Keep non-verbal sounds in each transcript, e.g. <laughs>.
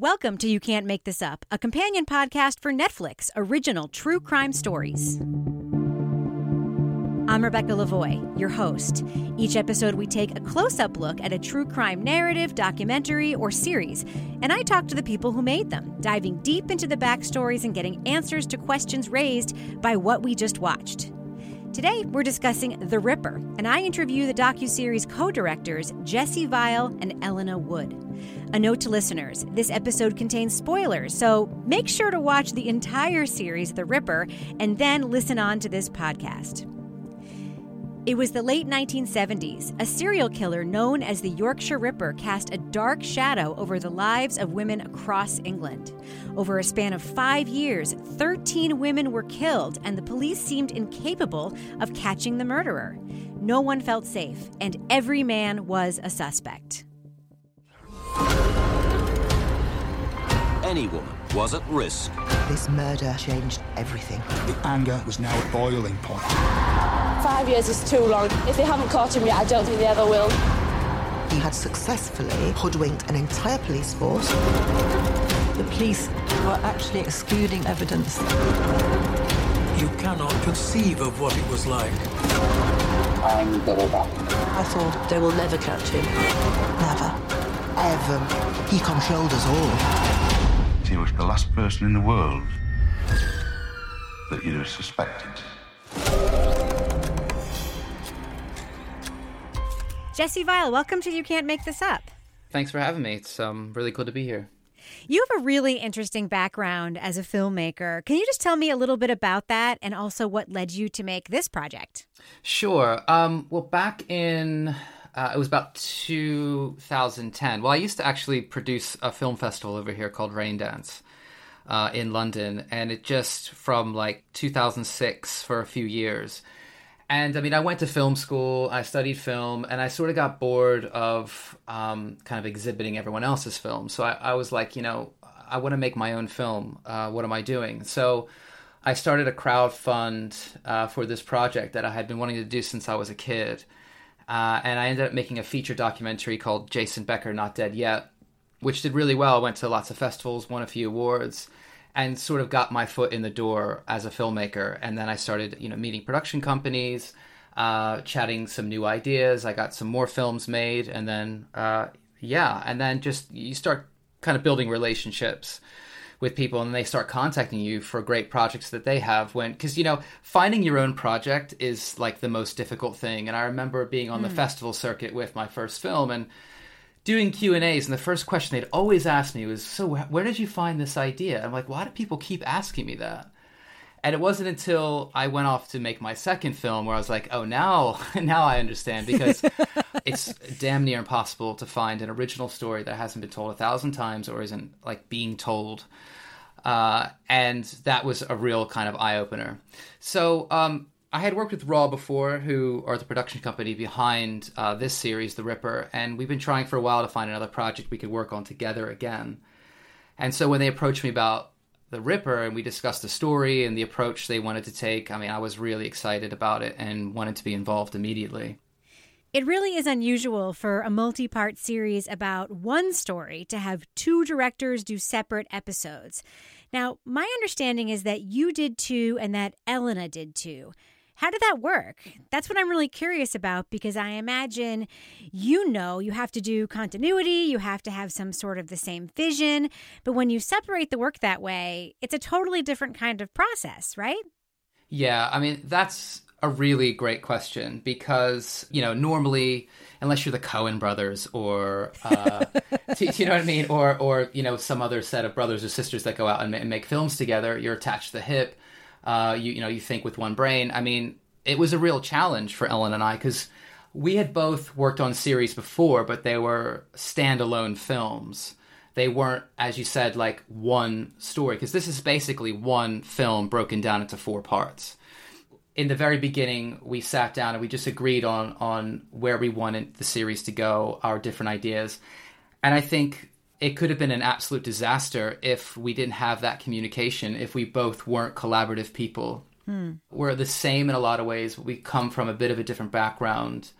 Welcome to You Can't Make This Up, a companion podcast for Netflix original true crime stories. I'm Rebecca Lavoie, your host. Each episode, we take a close up look at a true crime narrative, documentary, or series, and I talk to the people who made them, diving deep into the backstories and getting answers to questions raised by what we just watched. Today, we're discussing The Ripper, and I interview the docuseries co-directors Jesse Vile and Ellena Wood. A note to listeners, this episode contains spoilers, so make sure to watch the entire series The Ripper and then listen on to this podcast. It was the late 1970s. A serial killer known as the Yorkshire Ripper cast a dark shadow over the lives of women across England. Over a span of five years, 13 women were killed, and the police seemed incapable of catching the murderer. No one felt safe, and every man was a suspect. Any woman was at risk. This murder changed everything. The anger was now at boiling point. Five years is too long. If they haven't caught him yet, I don't think they ever will. He had successfully hoodwinked an entire police force. The police were actually excluding evidence. You cannot conceive of what it was like. I'm the river. I thought they will never catch him. Never. Ever. He controlled us all. He was the last person in the world that you'd have suspected. Jesse Vile, welcome to You Can't Make This Up. Thanks for having me. It's um, really cool to be here. You have a really interesting background as a filmmaker. Can you just tell me a little bit about that and also what led you to make this project? Sure. Um, well, back in, uh, it was about 2010. Well, I used to actually produce a film festival over here called Raindance. Uh, in London, and it just from like 2006 for a few years. And I mean, I went to film school, I studied film, and I sort of got bored of um, kind of exhibiting everyone else's film. So I, I was like, you know, I want to make my own film. Uh, what am I doing? So I started a crowd fund uh, for this project that I had been wanting to do since I was a kid. Uh, and I ended up making a feature documentary called Jason Becker Not Dead Yet, which did really well. I went to lots of festivals, won a few awards and sort of got my foot in the door as a filmmaker. And then I started, you know, meeting production companies, uh, chatting some new ideas. I got some more films made, and then uh, yeah, and then just you start kind of building relationships with people and they start contacting you for great projects that they have when because you know finding your own project is like the most difficult thing and i remember being on mm. the festival circuit with my first film and doing Q and A's, and the first question they'd always ask me was, "So where did you find this idea?" I'm like, "Why do people keep asking me that?" And it wasn't until I went off to make my second film where I was like, "Oh, now, <laughs> now I understand," because <laughs> it's damn near impossible to find an original story that hasn't been told a thousand times or isn't like being told. Uh, and that was a real kind of eye opener. So um, I had worked with Raw before, who are the production company behind uh, this series, The Ripper, and we've been trying for a while to find another project we could work on together again. And so when they approached me about The Ripper and we discussed the story and the approach they wanted to take, I mean, I was really excited about it and wanted to be involved immediately. It really is unusual for a multi part series about one story to have two directors do separate episodes. Now, my understanding is that you did two and that Ellena did two. How did that work? That's what I'm really curious about because I imagine you know you have to do continuity, you have to have some sort of the same vision. But when you separate the work that way, it's a totally different kind of process, right? Yeah, I mean, that's a really great question because, you know, normally, unless you're the Coen brothers or, uh, <laughs> do, you know what I mean? Or, or, you know, some other set of brothers or sisters that go out and, and make films together, you're attached to the hip uh, you you know you think with one brain. I mean, it was a real challenge for Ellen and I because we had both worked on series before, but they were standalone films. They weren't, as you said, like one story because this is basically one film broken down into four parts. In the very beginning, we sat down and we just agreed on on where we wanted the series to go, our different ideas, and I think it could have been an absolute disaster if we didn't have that communication, if we both weren't collaborative people. Hmm. We're the same in a lot of ways. We come from a bit of a different background.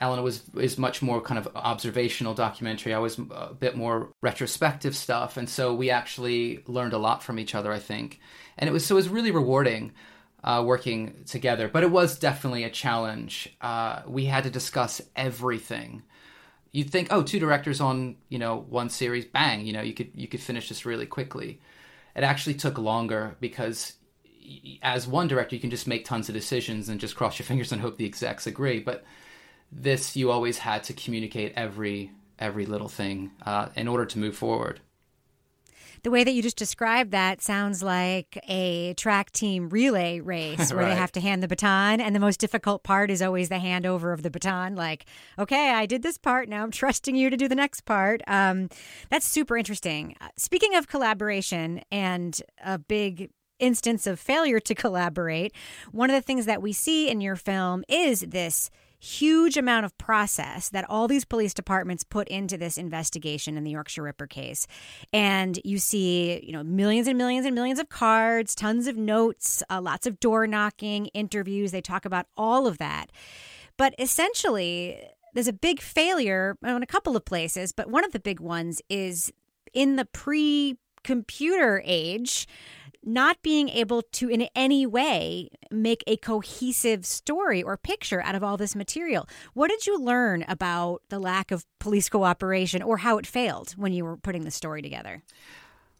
Eleanor was is much more kind of observational documentary. I was a bit more retrospective stuff, and so we actually learned a lot from each other. I think, and it was so it was really rewarding uh, working together. But it was definitely a challenge. Uh, we had to discuss everything you'd think, oh, two directors on you know one series, bang, you know, you could you could finish this really quickly. It actually took longer because as one director, you can just make tons of decisions and just cross your <laughs> fingers and hope the execs agree. But this, you always had to communicate every every little thing uh, in order to move forward the way that you just described that sounds like a track team relay <laughs> race where right. they have to hand the baton. And the most difficult part is always the handover of the baton. Like, okay, I did this part. Now I'm <laughs> trusting you to do the next part. Um, that's super interesting. Uh, speaking of collaboration and a big instance of failure to collaborate, one of the things that we see in your film is this huge amount of process that all these police departments put into this investigation in the Yorkshire Ripper case. And you see, you know, millions and millions and millions of cards, tons of notes, uh, lots of door knocking, interviews. They talk about all of that. But essentially, there's a big failure in a couple of places, but one of the big ones is in the pre computer age not being able to in any way make a cohesive story or picture out of all this material. What did you learn about the lack of police cooperation or how it failed when you were putting the story together?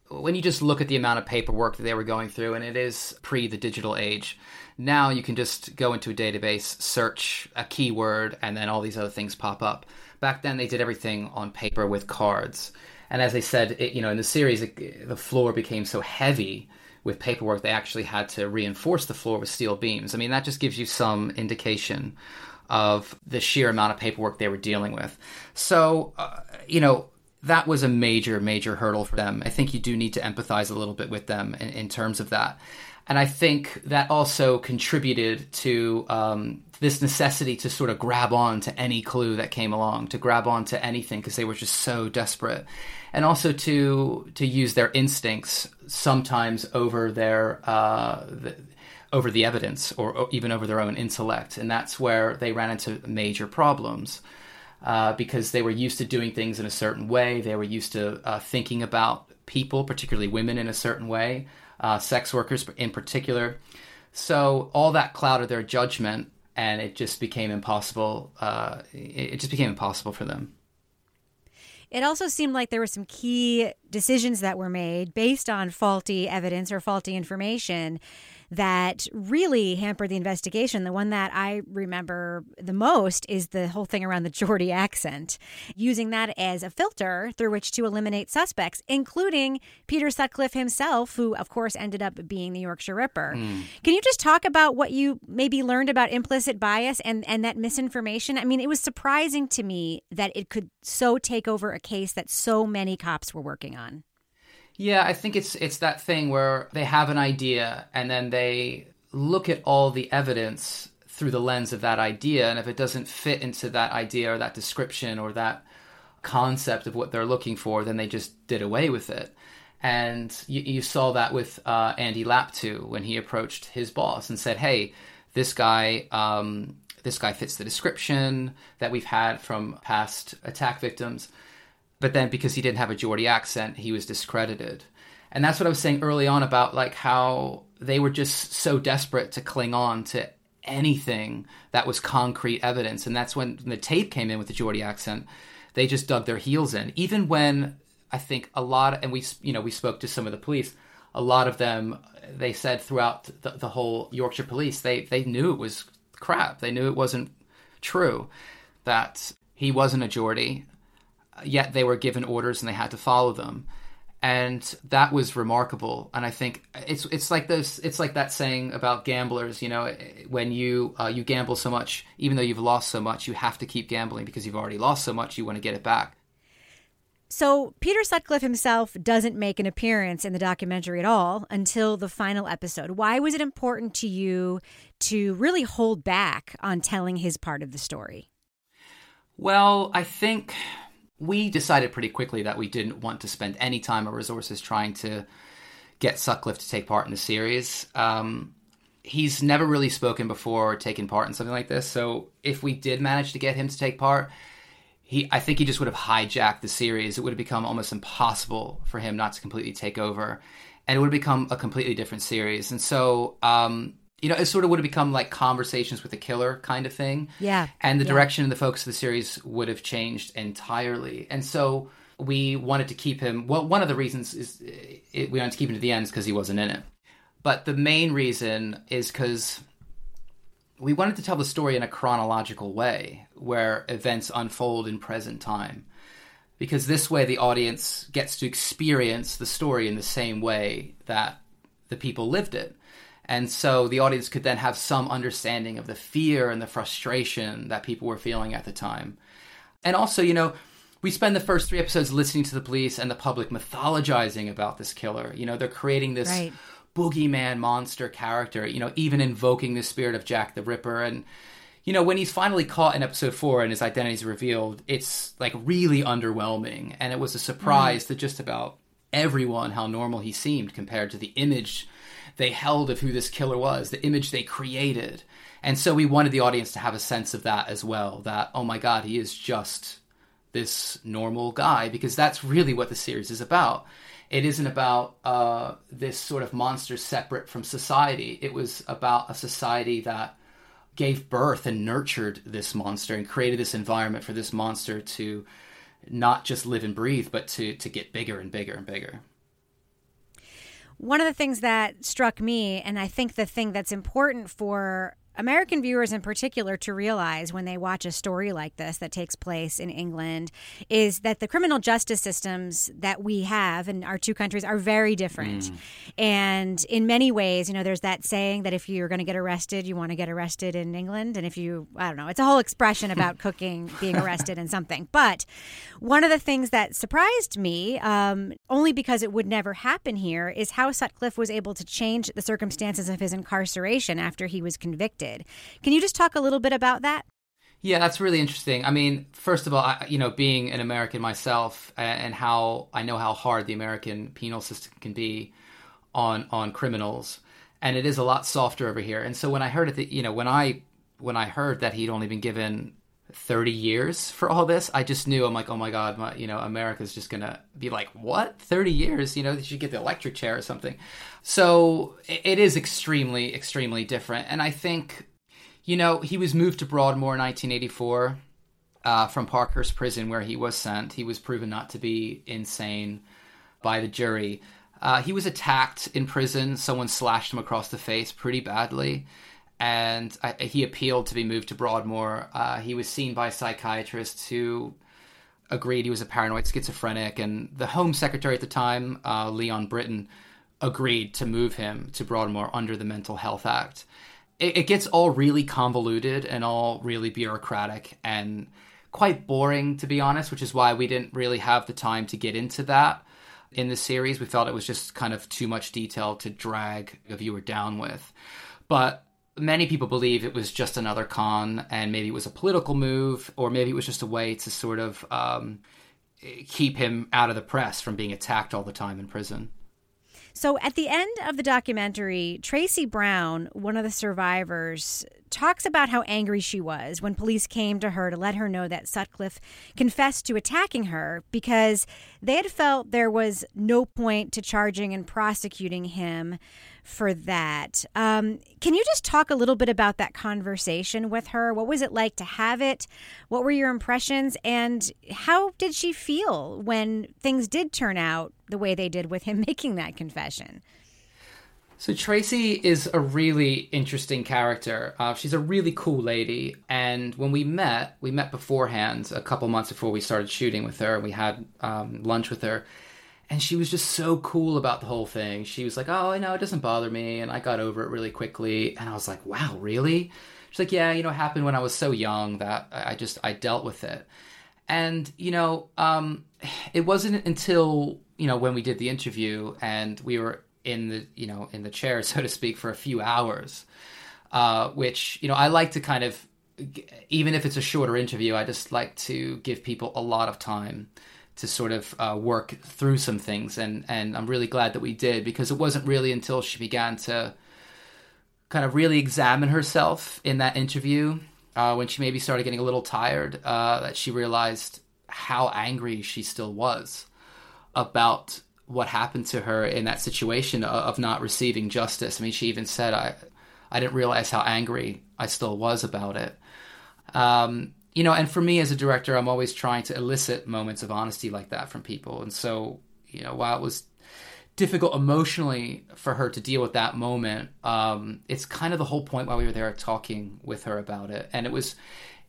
When you just look at the amount of paperwork that they were going through, and it is pre the digital age, now you can just go into a database, search a keyword, and then all these other things pop up. Back then, they did everything on paper with cards. And as I said, it, you know, in the series, it, the floor became so heavy with paperwork, they actually had to reinforce the floor with steel beams. I mean, that just gives you some indication of the sheer amount of paperwork they were dealing with. So, uh, you know, that was a major, major hurdle for them. I think you do need to empathize a little bit with them in, in terms of that. And I think that also contributed to um, this necessity to sort of grab on to any clue that came along, to grab on to anything because they were just so desperate and also to to use their instincts sometimes over their uh, the, over the evidence or, even over their own intellect, and that's where they ran into major problems. Uh, because they were used to doing things in a certain way. They were used to uh, thinking about people, particularly women, in a certain way, uh, sex workers in particular. So all that clouded their judgment, and it just became impossible. Uh, it just became impossible for them. It also seemed like there were some key decisions that were made based on faulty evidence or faulty information that really hampered the investigation. The one that I remember the most is the whole thing around the Geordie accent, using that as a filter through which to eliminate suspects, including Peter Sutcliffe himself, who, of course, ended up being the Yorkshire Ripper. Mm. Can you just talk about what you maybe learned about implicit bias and, and that misinformation? I mean, it was surprising to me that it could so take over a case that so many cops were working on. Yeah, I think it's it's that thing where they have an idea and then they look at all the evidence through the lens of that idea and if it doesn't fit into that idea or that description or that concept of what they're looking for, then they just did away with it. And you, you saw that with uh, Andy Laptew when he approached his boss and said, "Hey, this guy, um, this guy fits the description that we've had from past attack victims." But then because he didn't have a Geordie accent, he was discredited. And that's what I was saying early on about like how they were just so desperate to cling on to anything that was concrete evidence. And that's when the tape came in with the Geordie accent. They just dug their heels in. Even when I think a lot, and we you know we spoke to some of the police. A lot of them, they said throughout the, the whole Yorkshire police, they they knew it was crap. They knew it wasn't true. That he wasn't a Geordie. Yet they were given orders and they had to follow them and that was remarkable and i think it's it's like this it's like that saying about gamblers you know when you uh, you gamble so much even though you've lost so much you have to keep gambling because you've already lost so much you want to get it back so Peter Sutcliffe himself doesn't make an appearance in the documentary at all until the final episode. Why was it important to you to really hold back on telling his part of the story? Well, I think we decided pretty quickly that we didn't want to spend any time or resources trying to get Sutcliffe to take part in the series. Um, he's never really spoken before or taken part in something like this. So if we did manage to get him to take part, he I think he just would have hijacked the series. It would have become almost impossible for him not to completely take over, and it would have become a completely different series. And so um, you know, it sort of would have become like conversations with a killer kind of thing. Yeah. And the yeah. direction and the focus of the series would have changed entirely. And so we wanted to keep him. Well, one of the reasons is it, we wanted to keep him to the end because he wasn't in it. But the main reason is because we wanted to tell the story in a chronological way where events unfold in present time. Because this way the audience gets to experience the story in the same way that the people lived it. And so the audience could then have some understanding of the fear and the frustration that people were feeling at the time. And also, you know, we spend the first three episodes listening to the police and the public mythologizing about this killer. You know, they're creating this right. boogeyman monster character, you know, even invoking the spirit of Jack the Ripper. And, you know, when he's finally caught in episode four and his identity is revealed, it's like really underwhelming. And it was a surprise mm. to just about everyone how normal he seemed compared to the image they held of who this killer was, the image they created. And so we wanted the audience to have a sense of that as well that, oh my God, he is just this normal guy, because that's really what the series is about. It isn't about uh, this sort of monster separate from society. It was about a society that gave birth and nurtured this monster and created this environment for this monster to not just live and breathe, but to, to get bigger and bigger and bigger. One of the things that struck me, and I think the thing that's important for American viewers in particular to realize when they watch a story like this that takes place in England is that the criminal justice systems that we have in our two countries are very different. Mm. And in many ways, you know, there's that saying that if you're going to get arrested, you want to get arrested in England. And if you, I don't know, it's a whole expression <laughs> about cooking, being arrested and something. But one of the things that surprised me, um, only because it would never happen here, is how Sutcliffe was able to change the circumstances of his incarceration after he was convicted. Can you just talk a little bit about that? Yeah, that's really interesting. I mean, first of all, I, you know, being an American myself and how I know how hard the American penal system can be on on criminals, and it is a lot softer over here. And so when I heard it, you know, when I when I heard that he'd only been given 30 years for all this, I just knew I'm like, oh my god, my, you know, America's just gonna be like, what? 30 years? You know, they should get the electric chair or something. So it is extremely, extremely different. And I think, you know, he was moved to Broadmoor in 1984 uh, from Parkhurst Prison, where he was sent. He was proven not to be insane by the jury. Uh, he was attacked in prison. Someone slashed him across the face pretty badly and I, he appealed to be moved to Broadmoor. Uh, he was seen by psychiatrists who agreed he was a paranoid schizophrenic, and the Home Secretary at the time, uh, Leon Brittan, agreed to move him to Broadmoor under the Mental Health Act. It, it gets all really convoluted and all really bureaucratic and quite boring, to be honest, which is why we didn't really have the time to get into that in the series. We felt it was just kind of too much detail to drag a viewer down with. But many people believe it was just another con and maybe it was a political move or maybe it was just a way to sort of um, keep him out of the press from being attacked all the time in prison. So at the end of the documentary, Tracy Brown, one of the survivors, talks about how angry she was when police came to her to let her know that Sutcliffe confessed to attacking her because they had felt there was no point to charging and prosecuting him for that. Um, can you just talk a little bit about that conversation with her? What was it like to have it? What were your impressions? And how did she feel when things did turn out the way they did with him <laughs> making that confession? So Tracy is a really interesting character. Uh, she's a really cool lady, and when we met, we met beforehand, a couple months before we started shooting with her. We had um, lunch with her, and she was just so cool about the whole thing. She was like, "Oh, know, it doesn't bother me," and I got over it really quickly. And I was like, "Wow, really?" She's like, "Yeah, you know, it happened when I was so young that I just I dealt with it." And you know, um, it wasn't until you know when we did the interview and we were in the you know in the chair <laughs> so to speak for a few hours uh, which you know i like to kind of even if it's a shorter interview i just like to give people a lot of time to sort of uh, work through some things and and i'm really glad that we did because it wasn't really until she began to kind of really examine herself in that interview uh, when she maybe started getting a little tired uh, that she realized how angry she still was about what happened to her in that situation of not receiving justice. I mean, she even said, "I, I didn't realize how angry I still was about it." Um, you know, and for me as a director, I'm always trying to elicit moments of honesty like that from people. And so, you know, while it was difficult emotionally for her to deal with that moment, um, it's kind of the whole point why we were there talking with her about it. And it was,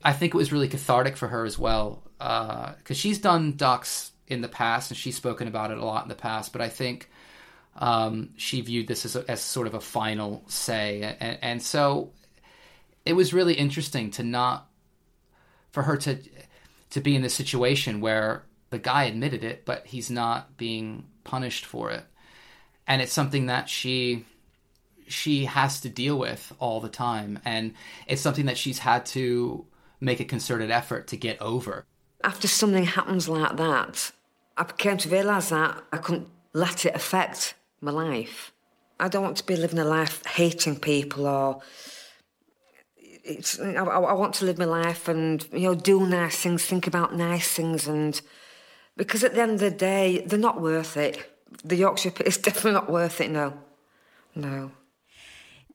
I think it was really cathartic for her as well, because uh, she's done docs in the past, and she's spoken about it a lot in the past. But I think um, she viewed this as, a, as sort of a final say, and, and so it was really interesting to not for her to to be in this situation where the guy admitted it, but he's not being punished for it, and it's something that she she has to deal with all the time, and it's something that she's had to make a concerted effort to get over after something happens like that, I came to realise that I couldn't let it affect my life. I don't want to be living a life hating people or. It's, I, I want to live my life and you know do nice things, think about nice things, and because at the end of the day, they're not worth it. The Yorkshire pit is <laughs> definitely not worth it. No, no.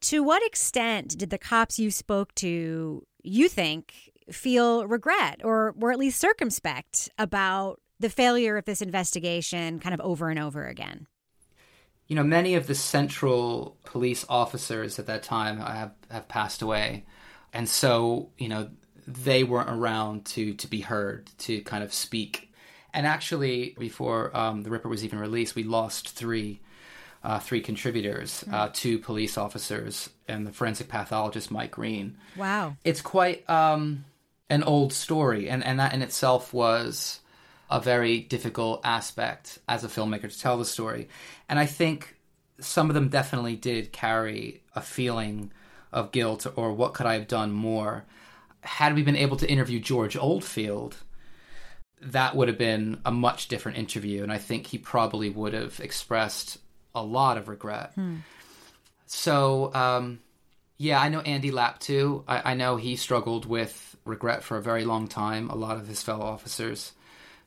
To what extent did the cops you spoke to, you think, feel regret or were at least circumspect about the failure of this investigation kind of over and over again? You know, many of the central police officers at that time have, have passed away. And so, you know, they weren't around to, to be heard, to kind of speak. And actually, before um, The Ripper was even released, we lost three uh, three contributors, mm. uh, two police officers, and the forensic pathologist Mike Green. Wow, it's quite um, an old story, and and that in itself was a very difficult aspect as a filmmaker to tell the story. And I think some of them definitely did carry a feeling of guilt or what could I have done more. Had we been able to interview George Oldfield, that would have been a much different interview. And I think he probably would have expressed a lot of regret. Hmm. So, um, yeah, I know Andy Laptew. I, I know he struggled with regret for a very long time. A lot of his fellow officers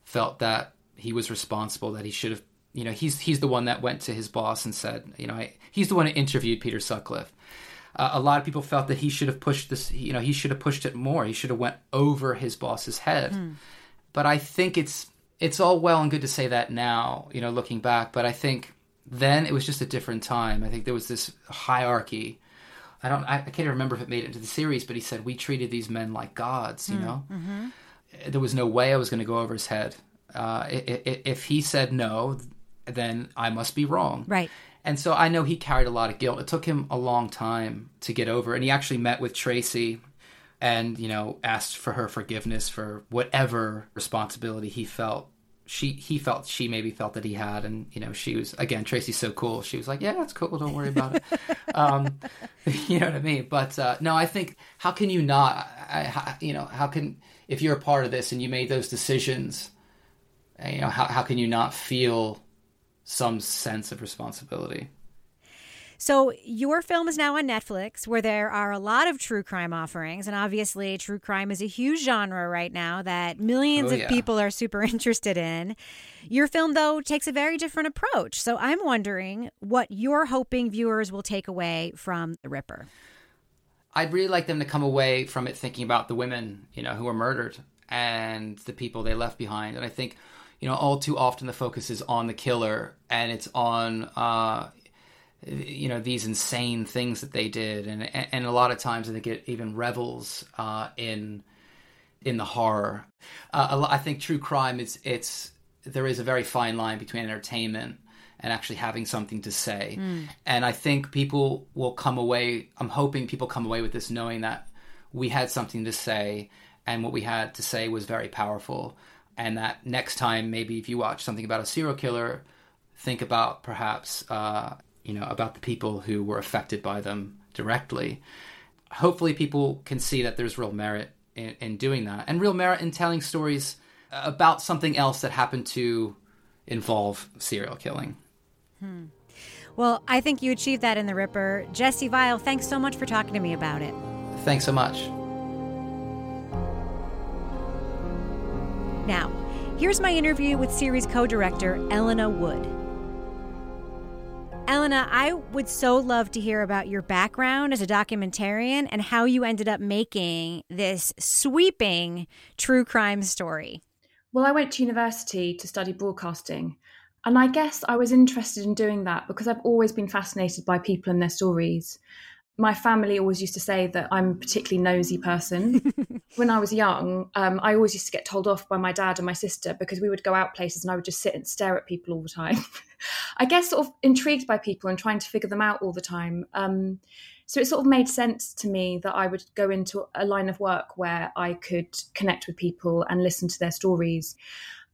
felt that he was responsible, that he should have, you know, he's he's the one that went to his boss and said, you know, I, he's the one that interviewed Peter Sutcliffe. Uh, a lot of people felt that he should have pushed this, you know, he should have pushed it more. He should have went over his boss's head. Hmm. But I think it's it's all well and good to say that now, you know, looking back. But I think then it was just a different time. I think there was this hierarchy I don't. I, I can't even remember if it made it into the series, but he said we treated these men like gods. You mm, know, mm-hmm. there was no way I was going to go over his head. Uh, if he said no, then I must be wrong. Right. And so I know he carried a lot of guilt. It took him a long time to get over, and he actually met with Tracy, and you know asked for her forgiveness for whatever responsibility he felt she he felt she maybe felt that he had. And you know she was again tracy's so cool. She was like yeah that's cool. Don't worry about it. <laughs> Um, <laughs> you know what i mean? But uh, no i think how can you not I, you know how can if you're a part of this and you made those decisions you know how, how can you not feel some sense of responsibility So, your film is now on Netflix, where there are a lot of true crime offerings. And obviously, true crime is a huge genre right now that millions Oh, of yeah. people are super <laughs> interested in. Your film, though, takes a very different approach. So, I'm wondering what you're hoping viewers will take away from The Ripper. I'd really like them to come away from it thinking about the women, you know, who were murdered and the people they left behind. And I think, you know, all too often the focus is on the killer and it's on, uh, you know, these insane things that they did, and and a lot of times I think it even revels uh, in in the horror. Uh, I think true crime is it's there is a very fine line between entertainment and actually having something to say. Mm. And I think people will come away, I'm hoping people come away with this knowing that we had something to say and what we had to say was very powerful. And that next time, maybe if you watch something about a serial killer, think about perhaps, uh, you know, about the people who were affected by them directly. Hopefully, people can see that there's real merit in, in doing that and real merit in telling stories about something else that happened to involve serial killing. Hmm. Well, I think you achieved that in The Ripper. Jesse Vile, thanks so much for talking to me about it. Thanks so much. Now, here's my interview with series co director Ellena Wood. Ellena, I would so love to hear about your background as a documentarian and how you ended up making this sweeping true crime story. Well, I went to university to study broadcasting. And I guess I was interested in doing that because I've always been fascinated by people and their stories. My family always used to say that I'm a particularly nosy person. <laughs> when I was young, um, I always used to get told off by my dad and my sister because we would go out places and I would just sit and stare at people all the time. <laughs> I guess sort of intrigued by people and trying to figure them out all the time. Um, so it sort of made sense to me that I would go into a line of work where I could connect with people and listen to their stories.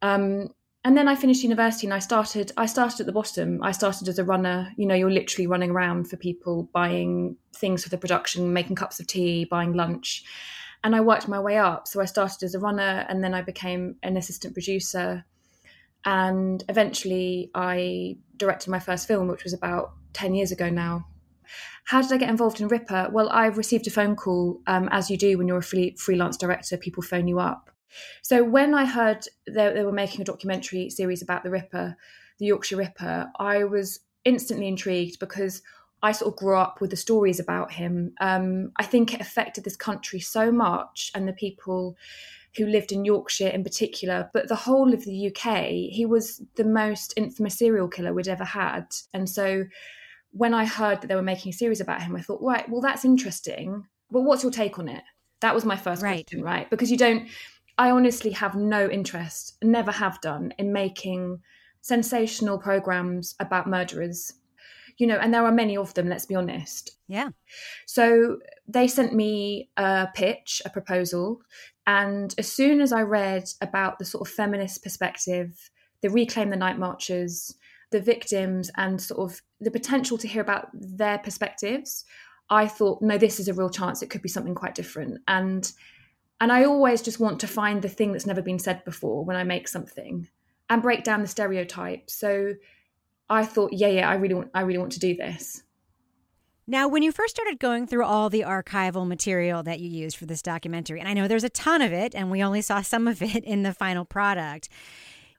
Um, and then I finished university and I started I started at the bottom. I started as a runner. You know, you're literally running around for people, buying things for the production, making cups of tea, buying lunch. And I worked my way up. So I started as a runner and then I became an assistant producer. And eventually I directed my first film, which was about 10 years ago now. How did I get involved in Ripper? Well, I received a phone call, um, as you do when you're a free, freelance director, people phone you up. So when I heard they, they were making a documentary series about the Ripper, the Yorkshire Ripper, I was instantly intrigued because I sort of grew up with the stories about him. Um, I think it affected this country so much and the people who lived in Yorkshire in particular, but the whole of the UK. He was the most infamous serial killer we'd ever had. And so when I heard that they were making a series about him, I thought, right, well, that's interesting. But what's your take on it? That was my first right. question, right? Because you don't, I honestly have no interest, never have done, in making sensational programs about murderers. You know, and there are many of them, let's be honest. Yeah. So they sent me a pitch, a proposal. And as soon as I read about the sort of feminist perspective, the Reclaim the Night Marchers, the victims, and sort of the potential to hear about their perspectives, I thought, no, this is a real chance. It could be something quite different. And and I always just want to find the thing that's never been said before when I make something and break down the stereotype. So I thought, yeah, yeah, I really want I really want to do this. Now, when you first started going through all the archival material that you used for this documentary, and I know there's a ton of it, and we only saw some of it in the final product,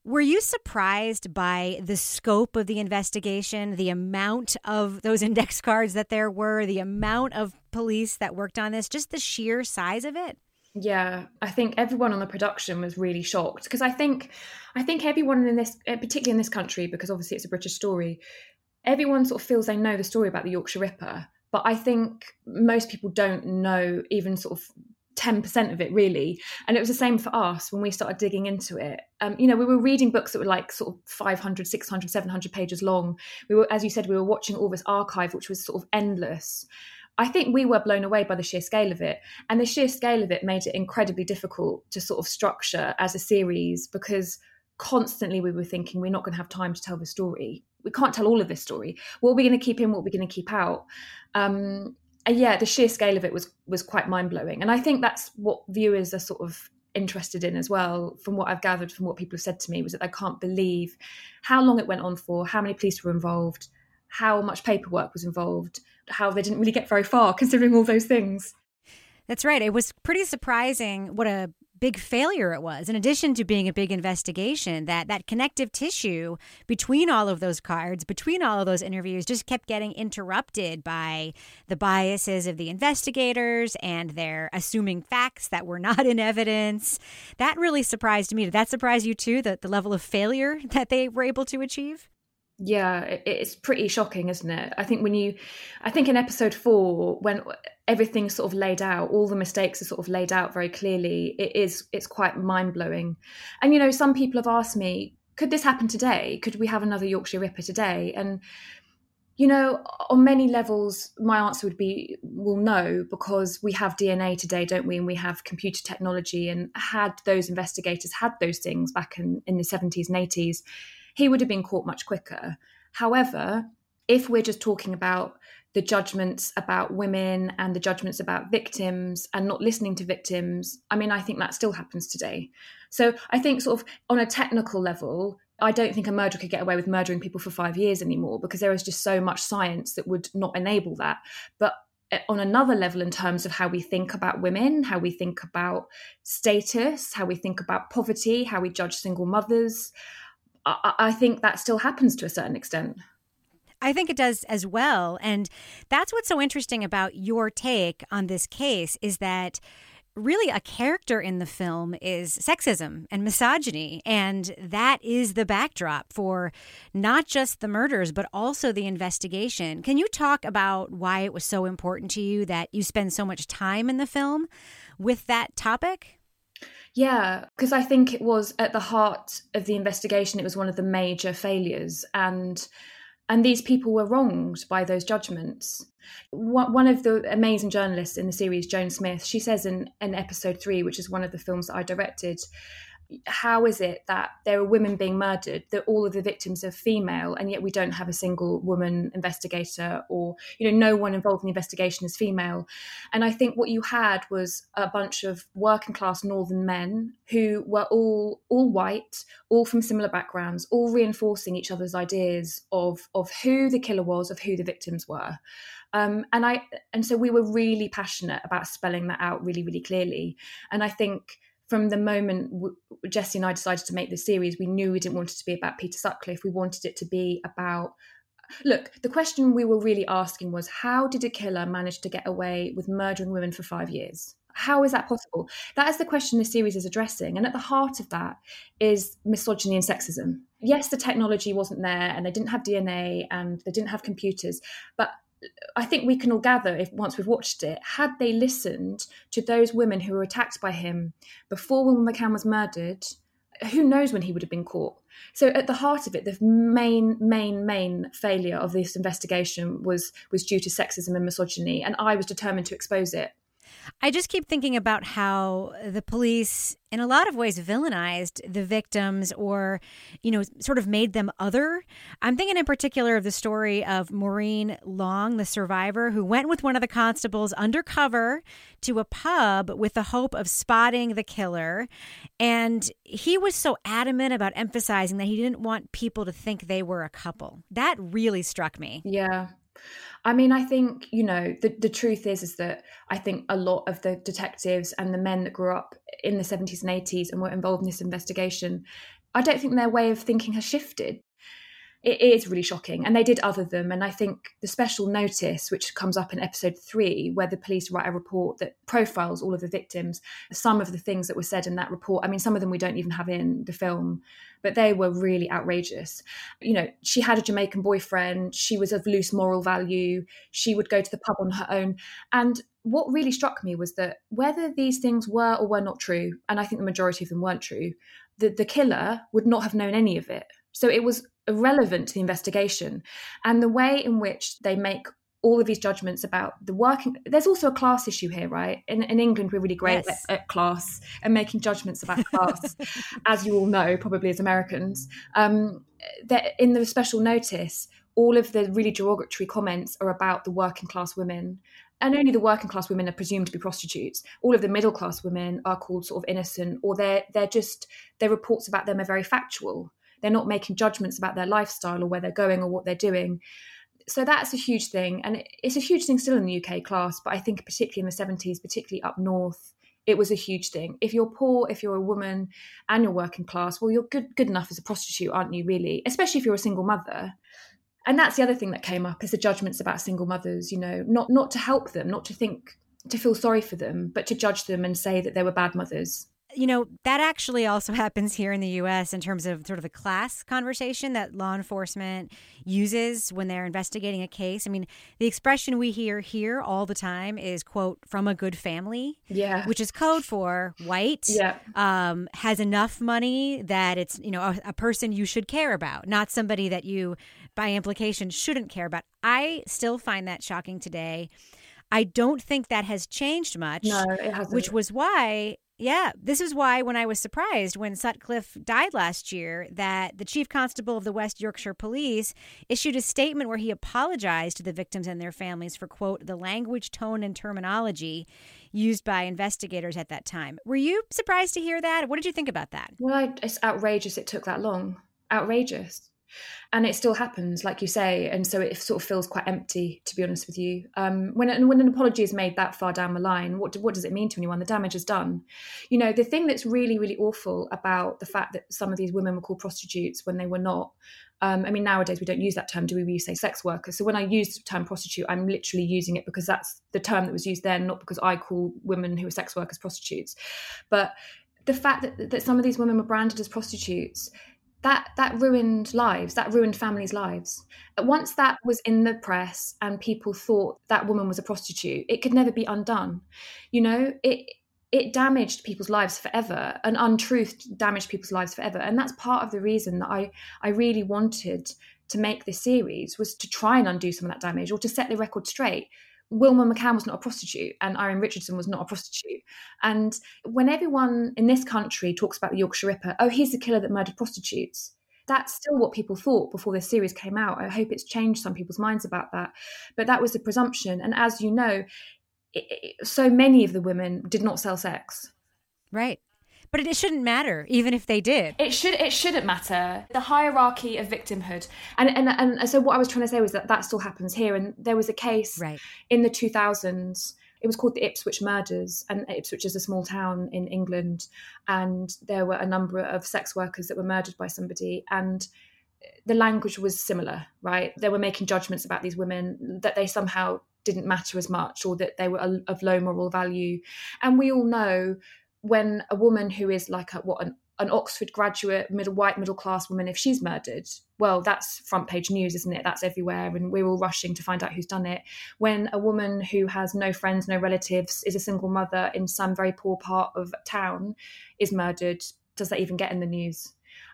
were you surprised by the scope of the investigation, the amount of those <laughs> index cards that there were, the amount of police that worked on this, just the sheer size of it? Yeah, I think everyone on the production was really shocked because I think, I think everyone in this, eh, particularly in this country, because obviously it's a British story, everyone sort of feels they know the story about the Yorkshire Ripper, but I think most people don't know even sort of 10% of it really. And it was the same for us when we started digging into it. Um, you know we were reading books that were like sort of 500 600 700 pages long. We were as you said we were watching all this archive which was sort of endless I think we were blown away by the sheer scale of it. And the sheer scale of it made it incredibly difficult to sort of structure as a series because constantly we were thinking we're not going to have time to tell the story. We can't tell all of this story. What are we going to keep in? What are we going to keep out? Um, and yeah, the sheer scale of it was was quite mind blowing. And I think that's what viewers are sort of interested in as well. From what I've gathered from what people have said to me, was that they can't believe how long it went on for, how many police were involved, how much paperwork was involved, how they didn't really get very far considering all those things. That's right. It was pretty surprising what a big failure it was in addition to being a big investigation that that connective tissue between all of those cards between all of those interviews just kept getting interrupted by the biases of the investigators and their assuming facts that were not in evidence that really surprised me did that surprise you too the, the level of failure that they were able to achieve yeah it's pretty shocking isn't it? I think when you i think in episode four when everything's sort of laid out all the mistakes are sort of laid out very clearly it is it's quite mind-blowing. And you know some people have asked me could this happen today? Could we have another yorkshire ripper today? And you know on many levels my answer would be well no because we have dna today don't we? And we have computer technology. And had those investigators had those things back in, in the 70s and 80s he would have been caught much quicker. However, if we're just talking about the judgments about women and the judgments about victims and not listening to victims, I mean, I think that still happens today. So I think, sort of, on a technical level, I don't think a murderer could get away with murdering people for five years anymore because there is just so much science that would not enable that. But eh, on another level, in terms of how we think about women, how we think about status, how we think about poverty, how we judge single mothers, I, think that still happens to a certain extent. I think it does as well. And that's what's so interesting about your take on this case is that really a character in the film is sexism and misogyny. And that is the backdrop for not just the murders, but also the investigation. Can you talk about why it was so important to you that you spend so much time in the film with that topic? Yeah, because I think it was at the heart of the investigation. It was one of the major failures, and and these people were wronged by those judgments. One of the amazing journalists in the series, Joan Smith, she says in, in episode three, which is one of the films that I directed, how is it that there are women being murdered that all of the victims are female and yet we don't have a single woman investigator or you know no one involved in the investigation is female? And i think what you had was a bunch of working class northern men who were all all white all from similar backgrounds all reinforcing each other's ideas of of who the killer was of who the victims were. Um, and i and so we were really passionate about spelling that out really really clearly. And i think from the moment Jesse and I decided to make the series, we knew we didn't want it to be about Peter Sutcliffe. We wanted it to be about. Look, the question we were really asking was how did a killer manage to get away with murdering women for five years? How is that possible? That is the question the series is addressing. And at the heart of that is misogyny and sexism. Yes, the technology wasn't there and they didn't have DNA and they didn't have computers, but I think we can all gather if once we've watched it, had they listened to those women who were attacked by him before Wilma McCann was murdered, who knows when he would have been caught. So at the heart of it, the main, main, main failure of this investigation was was due to sexism and misogyny, and I was determined to expose it. I just keep thinking about how the police, in a lot of ways, villainized the victims or, you know, sort of made them other. I'm thinking in particular of the story of Maureen Long, the survivor, who went with one of the constables undercover to a pub with the hope of spotting the killer. And he was so adamant about emphasizing that he didn't want people to think they were a couple. That really struck me. Yeah. I mean, I think, you know, the, the truth is is that I think a lot of the detectives and the men that grew up in the 70s and 80s and were involved in this investigation, I don't think their way of thinking has shifted it is really shocking. And they did other them. And I think the special notice, which comes up in episode three, where the police write a report that profiles all of the victims, some of the things that were said in that report, I mean, some of them we don't even have in the film, but they were really outrageous. You know, she had a Jamaican boyfriend, she was of loose moral value, she would go to the pub on her own. And what really struck me was that whether these things were or were not true, and I think the majority of them weren't true, the, the killer would not have known any of it. So it was irrelevant to the investigation. And the way in which they make all of these judgments about the working there's also a class issue here right? In, in england we're really great yes. at, at, class and making judgments about class <laughs> as you all know probably as americans. Um, that in the special notice all of the really derogatory comments are about the working class women. And only the working class women are presumed to be prostitutes. All of the middle class women are called sort of innocent or they're they're just their reports about them are very factual they're not making judgments about their lifestyle or where they're going or what they're doing. so that's a huge thing. And it's a huge thing still in the UK class, but I think particularly in the 70s, particularly up north, it was a huge thing. If you're poor, if you're a woman and you're working class, well, you're good good enough as a prostitute, aren't you? Really, especially if you're a single mother. And that's the other thing that came up is the judgments about single mothers. You know, not not to help them, not to think to feel sorry for them, but to judge them and say that they were bad mothers you know, that actually also <laughs> happens here in the US in terms of sort of the class conversation that law enforcement uses when they're investigating a case. I mean, the expression we hear here all the time is, quote, from a good family. Yeah. Which is code for white, yeah. um, has enough money that it's, you know, a, a person you should care about, not somebody that you, by implication, shouldn't care about. I still find that shocking today. I don't think that has changed much. No, it hasn't. Which was why yeah, this is why when I was surprised when Sutcliffe died last year, that the chief constable of the West Yorkshire Police issued a statement where he apologized to the victims and their families for, quote, the language, tone, and terminology used by investigators at that time. Were you surprised to hear that? What did you think about that? Well, it's outrageous it took that long. Outrageous and it still happens like you say and so it sort of feels quite empty to be honest with you um, when, when an apology is made that far down the line what, what does it mean to anyone the damage is done you know the thing that's really really awful about the fact that some of these women were called prostitutes when they were not um, I mean, nowadays we don't use that term, do we? We say sex workers. So when I use the term prostitute, I'm literally using it because that's the term that was used then, not because I call women who are sex workers prostitutes. But the fact that, that some of these women were branded as prostitutes that that ruined lives that ruined families lives. Once that was in the press and people thought that woman was a prostitute it could never be undone. You know it it damaged people's lives forever an untruth damaged people's lives forever. And that's part of the reason that i i really wanted to make this series was to try and undo some of that damage or to set the record straight Wilma McCann was not a prostitute and Irene Richardson was not a prostitute. And when everyone in this country talks about the Yorkshire Ripper, oh, he's the killer that murdered prostitutes. That's still what people thought before this series came out. I hope it's changed some people's minds about that. But that was the presumption. And as you know, it, it, so many of the women did not sell sex. Right but it shouldn't matter even if they did. It should it shouldn't matter. The hierarchy of victimhood. And and and so what i was trying to say was that that still happens here. And there was a case right. in the 2000s it was called the Ipswich murders. And Ipswich is a small town in England. And there were a number of sex workers that were murdered by somebody. And the language was similar right? They were making judgments about these women that they somehow didn't matter as much or that they were of low moral value. And we all know when a woman who is like a, what an, an Oxford graduate, middle white middle class woman, if she's murdered, well, that's front page news, isn't it? That's everywhere, and we're all rushing to find out who's done it. When a woman who has no friends, no relatives, is a single mother in some very poor part of town, is murdered, does that even get in the news?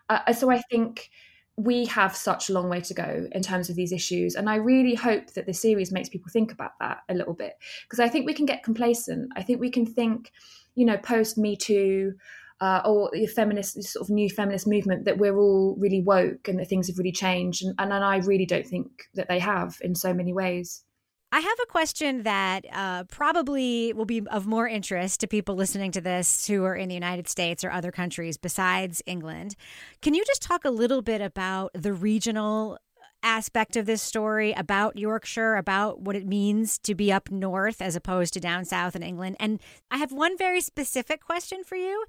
Uh, so I think we have such a long way to go in terms of these issues. And I really hope that the series makes people think about that a little bit because I think we can get complacent. I think we can think, you know, post Me Too. Uh, or the feminist sort of new feminist movement that we're all really woke and that things have really changed and, and, and I really don't think that they have in so many ways. I have a question that uh, probably will be of more interest to people listening to this who are in the United States or other countries besides England. Can you just talk a little bit about the regional aspect of this story about Yorkshire, about what it means to be up north as opposed to down south in England. And I have one very specific question for you,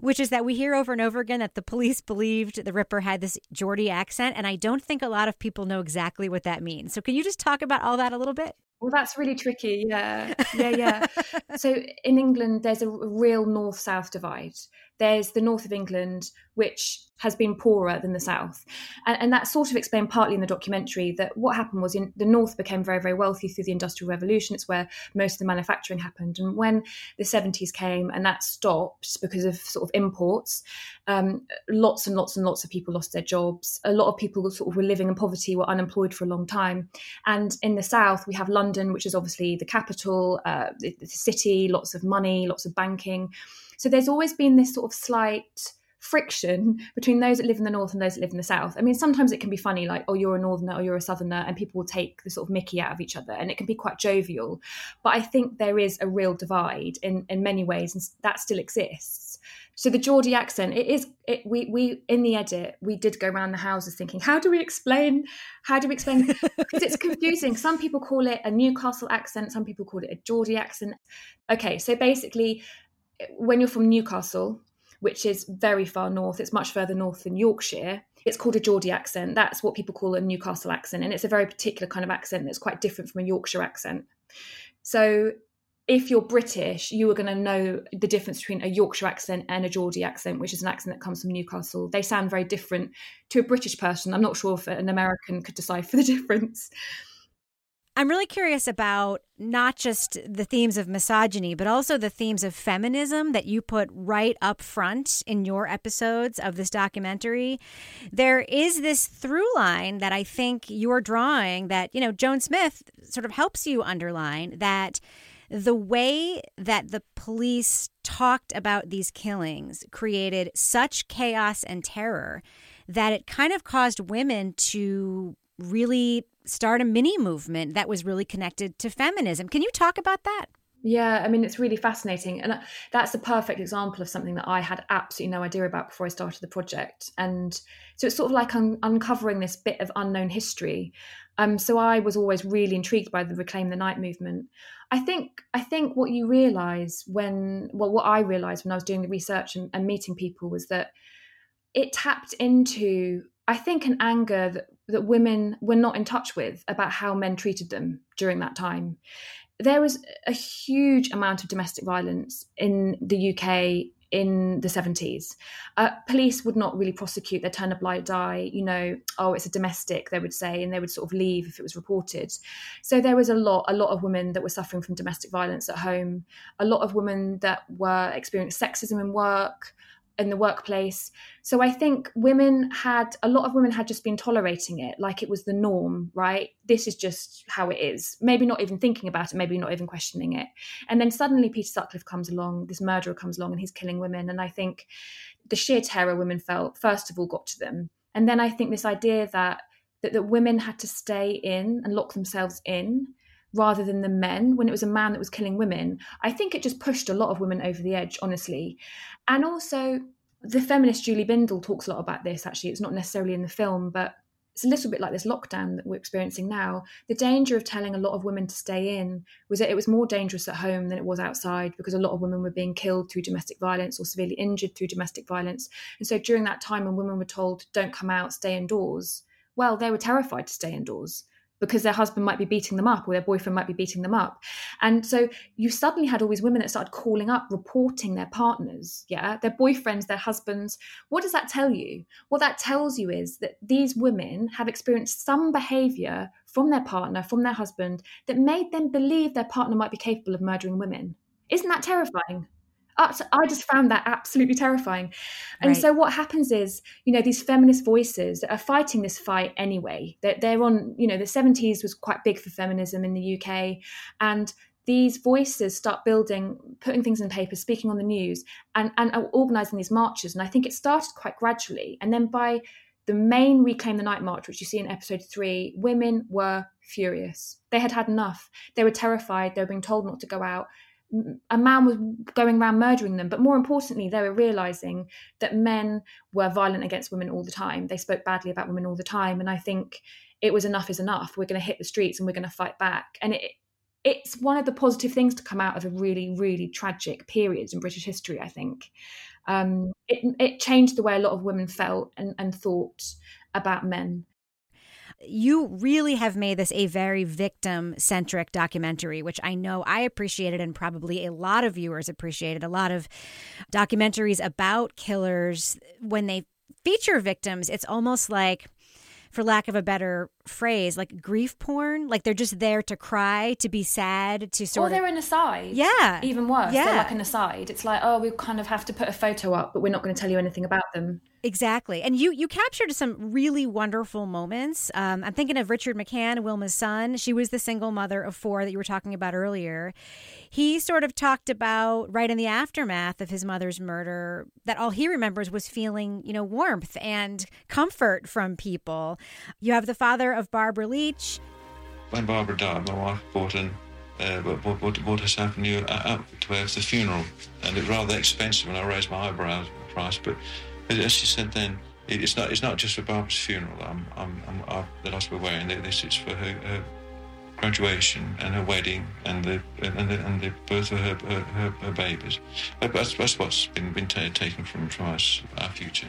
which is that we hear over and over again that the police believed the Ripper had this Geordie accent. And I don't think a lot of people know exactly what that means. So can you just talk about all that a little bit? Well, that's really tricky. Yeah. <laughs> Yeah. Yeah. so in England, there's a real north south divide. There's the north of England, which has been poorer than the south. And, and that's sort of explained partly in the documentary that what happened was in, the north became very, very wealthy through the Industrial Revolution. It's where most of the manufacturing happened. And when the 70s came and that stopped because of sort of imports, um, lots and lots and lots of people lost their jobs. A lot of people sort of were living in poverty, were unemployed for a long time. And in the south, we have London, which is obviously the capital, uh, the, the city, lots of money, lots of banking. So there's always been this sort of slight friction between those that live in the north and those that live in the south. I mean, sometimes it can be funny, like, oh, you're a northerner or you're a southerner, and people will take the sort of Mickey out of each other, and it can be quite jovial. But I think there is a real divide in in many ways, and that still exists. So the Geordie accent, it is. It, we we in the edit we did go around the houses thinking, how do we explain? How do we explain? because <laughs> it's confusing. Some people call it a Newcastle accent. Some people call it a Geordie accent. Okay, so basically, when you're from Newcastle, which is very far north, it's much further north than Yorkshire. It's called a Geordie accent. That's what people call a Newcastle accent, and it's a very particular kind of accent that's quite different from a Yorkshire accent. So if you're British, you are going to know the difference between a Yorkshire accent and a Geordie accent, which is an accent that comes from Newcastle. They sound very different to a British person. I'm not sure if an American could decipher the <laughs> difference. I'm really curious about not just the themes of misogyny, but also the themes of feminism that you put right up front in your episodes of this documentary. There is this through line that I think you're drawing that, you know, Joan Smith sort of helps you underline that the way that the police talked about these killings created such chaos and terror that it kind of caused women to really start a mini movement that was really connected to feminism. Can you talk about that? Yeah, I mean, it's really fascinating. And that's a perfect example of something that I had absolutely no idea about before I started the project. And so it's sort of like un- uncovering this bit of unknown history. Um, so I was always really intrigued by the Reclaim the Night movement. I think I think what you realise when well, what I realised when I was doing the research and, and meeting people was that it tapped into I think an anger that, that women were not in touch with about how men treated them during that time there was a huge amount of domestic violence in the UK in the 70s. Uh, police would not really prosecute, they'd turn a blind eye, you know, oh, it's a domestic, they would say, and they would sort of leave if it was reported. So there was a lot, a lot of women that were suffering from domestic violence at home, a lot of women that were experiencing sexism in work, in the workplace. So I think women had a lot of women had just been tolerating it like it was the norm, right? This is just how it is. Maybe not even thinking about it, maybe not even questioning it. And then suddenly Peter Sutcliffe comes along, this murderer comes along and he's killing women. And I think the sheer terror women felt first of all got to them. And then I think this idea that that, that women had to stay in and lock themselves in rather than the men when it was a man that was killing women i think it just pushed a lot of women over the edge honestly and also the feminist julie bindel talks a lot about this actually it's not necessarily in the film but it's a little bit like this lockdown that we're experiencing now. The danger of telling a lot of women to stay in was that it was more dangerous at home than it was outside because a lot of women were being killed through domestic violence or severely injured through domestic violence. And so during that time when women were told, don't come out, stay indoors, well, they were terrified to stay indoors because their husband might be beating them up or their boyfriend might be beating them up. And so you suddenly had all these women that started calling up, reporting their partners, yeah, their boyfriends, their husbands. What does that tell you? What that tells you is that these women have experienced some behavior from their partner, from their husband, that made them believe their partner might be capable of murdering women. Isn't that terrifying? I just found that absolutely terrifying. And right. so what happens is, you know, these feminist voices are fighting this fight anyway. They're, they're on, you know, the 70s was quite big for feminism in the UK. And these voices start building, putting things in paper, speaking on the news, and, and organizing these marches. And I think it started quite gradually. And then by the main Reclaim the Night March, which you see in episode three, women were furious. They had had enough. They were terrified. They were being told not to go out a man was going around murdering them. But more importantly, they were realizing that men were violent against women all the time. They spoke badly about women all the time. And I think it was enough is enough. We're going to hit the streets and we're going to fight back. And it, it's one of the positive things to come out of a really, really tragic period in British history, I think. Um, it, it changed the way a lot of women felt and, and thought about men you really have made this a very victim centric documentary, which I know I appreciated and probably a lot of viewers appreciated. A lot of documentaries about killers, when they feature victims, it's almost like for lack of a better phrase, like grief porn. Like they're just there to cry, to be sad, to sort or they're an aside. Yeah. Even worse. Yeah. They're like an aside. It's like, oh, we kind of have to put a photo up, but we're not going to tell you anything about them. Exactly. And you you captured some really wonderful moments. Um, I'm thinking of Richard McCann, Wilma's son. She was the single mother of four that you were talking about earlier. He sort of talked about right in the aftermath of his mother's murder that all he remembers was feeling, you know, warmth and comfort from people. You have the father of Barbara Leach. When Barbara died, my wife bought an uh, what, what, what has happened? You up to have the funeral, and it's rather expensive. And I raised my eyebrows price, but as she said then, it's not it's not just for Barbara's funeral. I'm, I'm, I'm, I, that wearing this. It's for her, her, graduation and her wedding and the and the, and the birth of her her, her, her babies. That's, that's what's been been taken from from us, our future.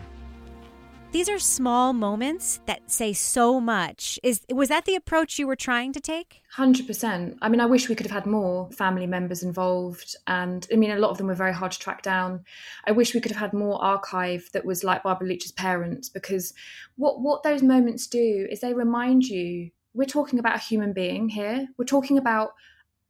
These are small moments that say so much. Is was that the approach you were trying to take? 100%. I mean, I wish we could have had more family members involved and I mean a lot of them were very hard to track down. I wish we could have had more archive that was like Barbara Leach's parents because what what those moments do is they remind you we're talking about a human being here. We're talking about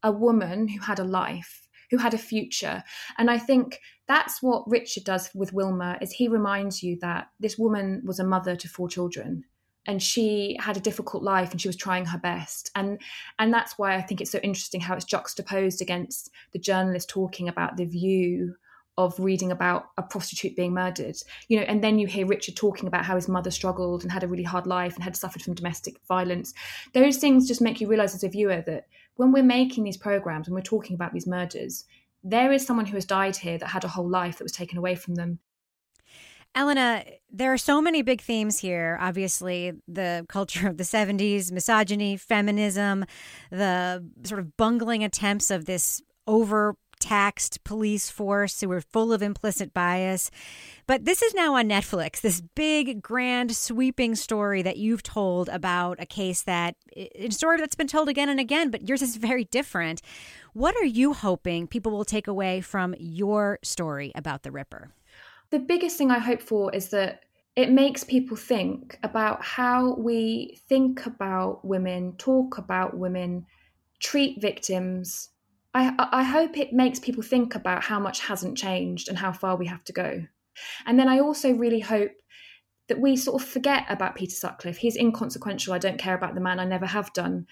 a woman who had a life who had a future. And I think that's what Richard does with Wilma is he reminds you that this woman was a mother to four children and she had a difficult life and she was trying her best. And and that's why i think it's so interesting how it's juxtaposed against the journalist talking about the view of reading about a prostitute being murdered. You know and then you hear richard talking about how his mother struggled and had a really hard life and had suffered from domestic violence. Those things just make you realize as a viewer that when we're making these programs and we're talking about these murders, there is someone who has died here that had a whole life that was taken away from them. Ellena, there are so many big themes here. Obviously, the culture of the 70s, misogyny, feminism, the sort of bungling attempts of this over taxed police force who were full of implicit bias. But this is now on Netflix, this big, grand, sweeping story that you've told about a case that, a story that's been told again and again, but yours is very different. What are you hoping people will take away from your story about the Ripper? The biggest thing I hope for is that it makes people think about how we think about women, talk about women, treat victims, I, I hope it makes people think about how much hasn't changed and how far we have to go. And then I also really hope that we sort of forget about Peter Sutcliffe. He's inconsequential. I don't care about the man. I never have done.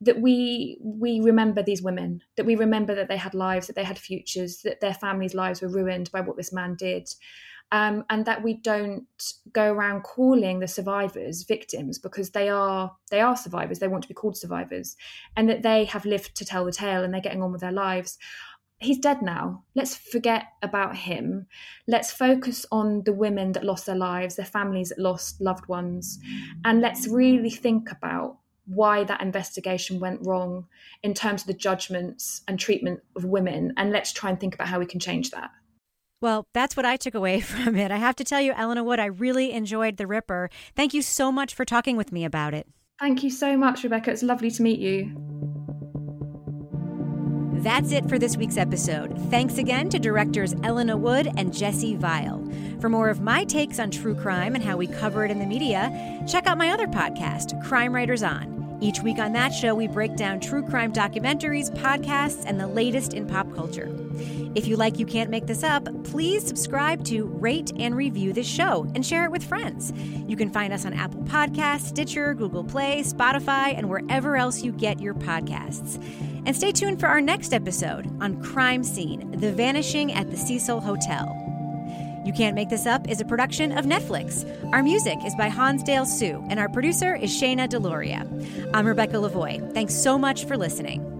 That we we remember these women. That we remember that they had lives. That they had futures. That their families' lives were ruined by what this man did um, and that we don't go around calling the survivors victims because they are they are survivors. They want to be called survivors and that they have lived to tell the tale and they're getting on with their lives. He's dead now. Let's forget about him. Let's focus on the women that lost their lives their families that lost loved ones. And let's really think about why that investigation went wrong in terms of the judgments and treatment of women. And let's try and think about how we can change that well, that's what I took away <laughs> from it. I have to tell you, Ellena Wood, I really enjoyed The Ripper. Thank you so much for talking with me about it. Thank you so much, Rebecca. It's lovely to meet you. That's it for this week's episode. Thanks again to directors Ellena Wood and Jesse Vile. For more of my takes on true crime and how we cover it in the media, check out my other podcast, Crime Writers On. Each week on that show, we break down true crime documentaries, podcasts, and the latest in pop culture. If you like You Can't Make This Up, please subscribe to rate and review this show and share it with friends. You can find us on Apple Podcasts, Stitcher, Google Play, Spotify, and wherever else you get your podcasts. And stay tuned for our next episode on Crime Scene The Vanishing at the Cecil Hotel. You Can't Make This Up is a production of Netflix. Our music is by Hansdale Hsu, and our producer is Shayna Deloria. I'm Rebecca Lavoie. Thanks so much for listening.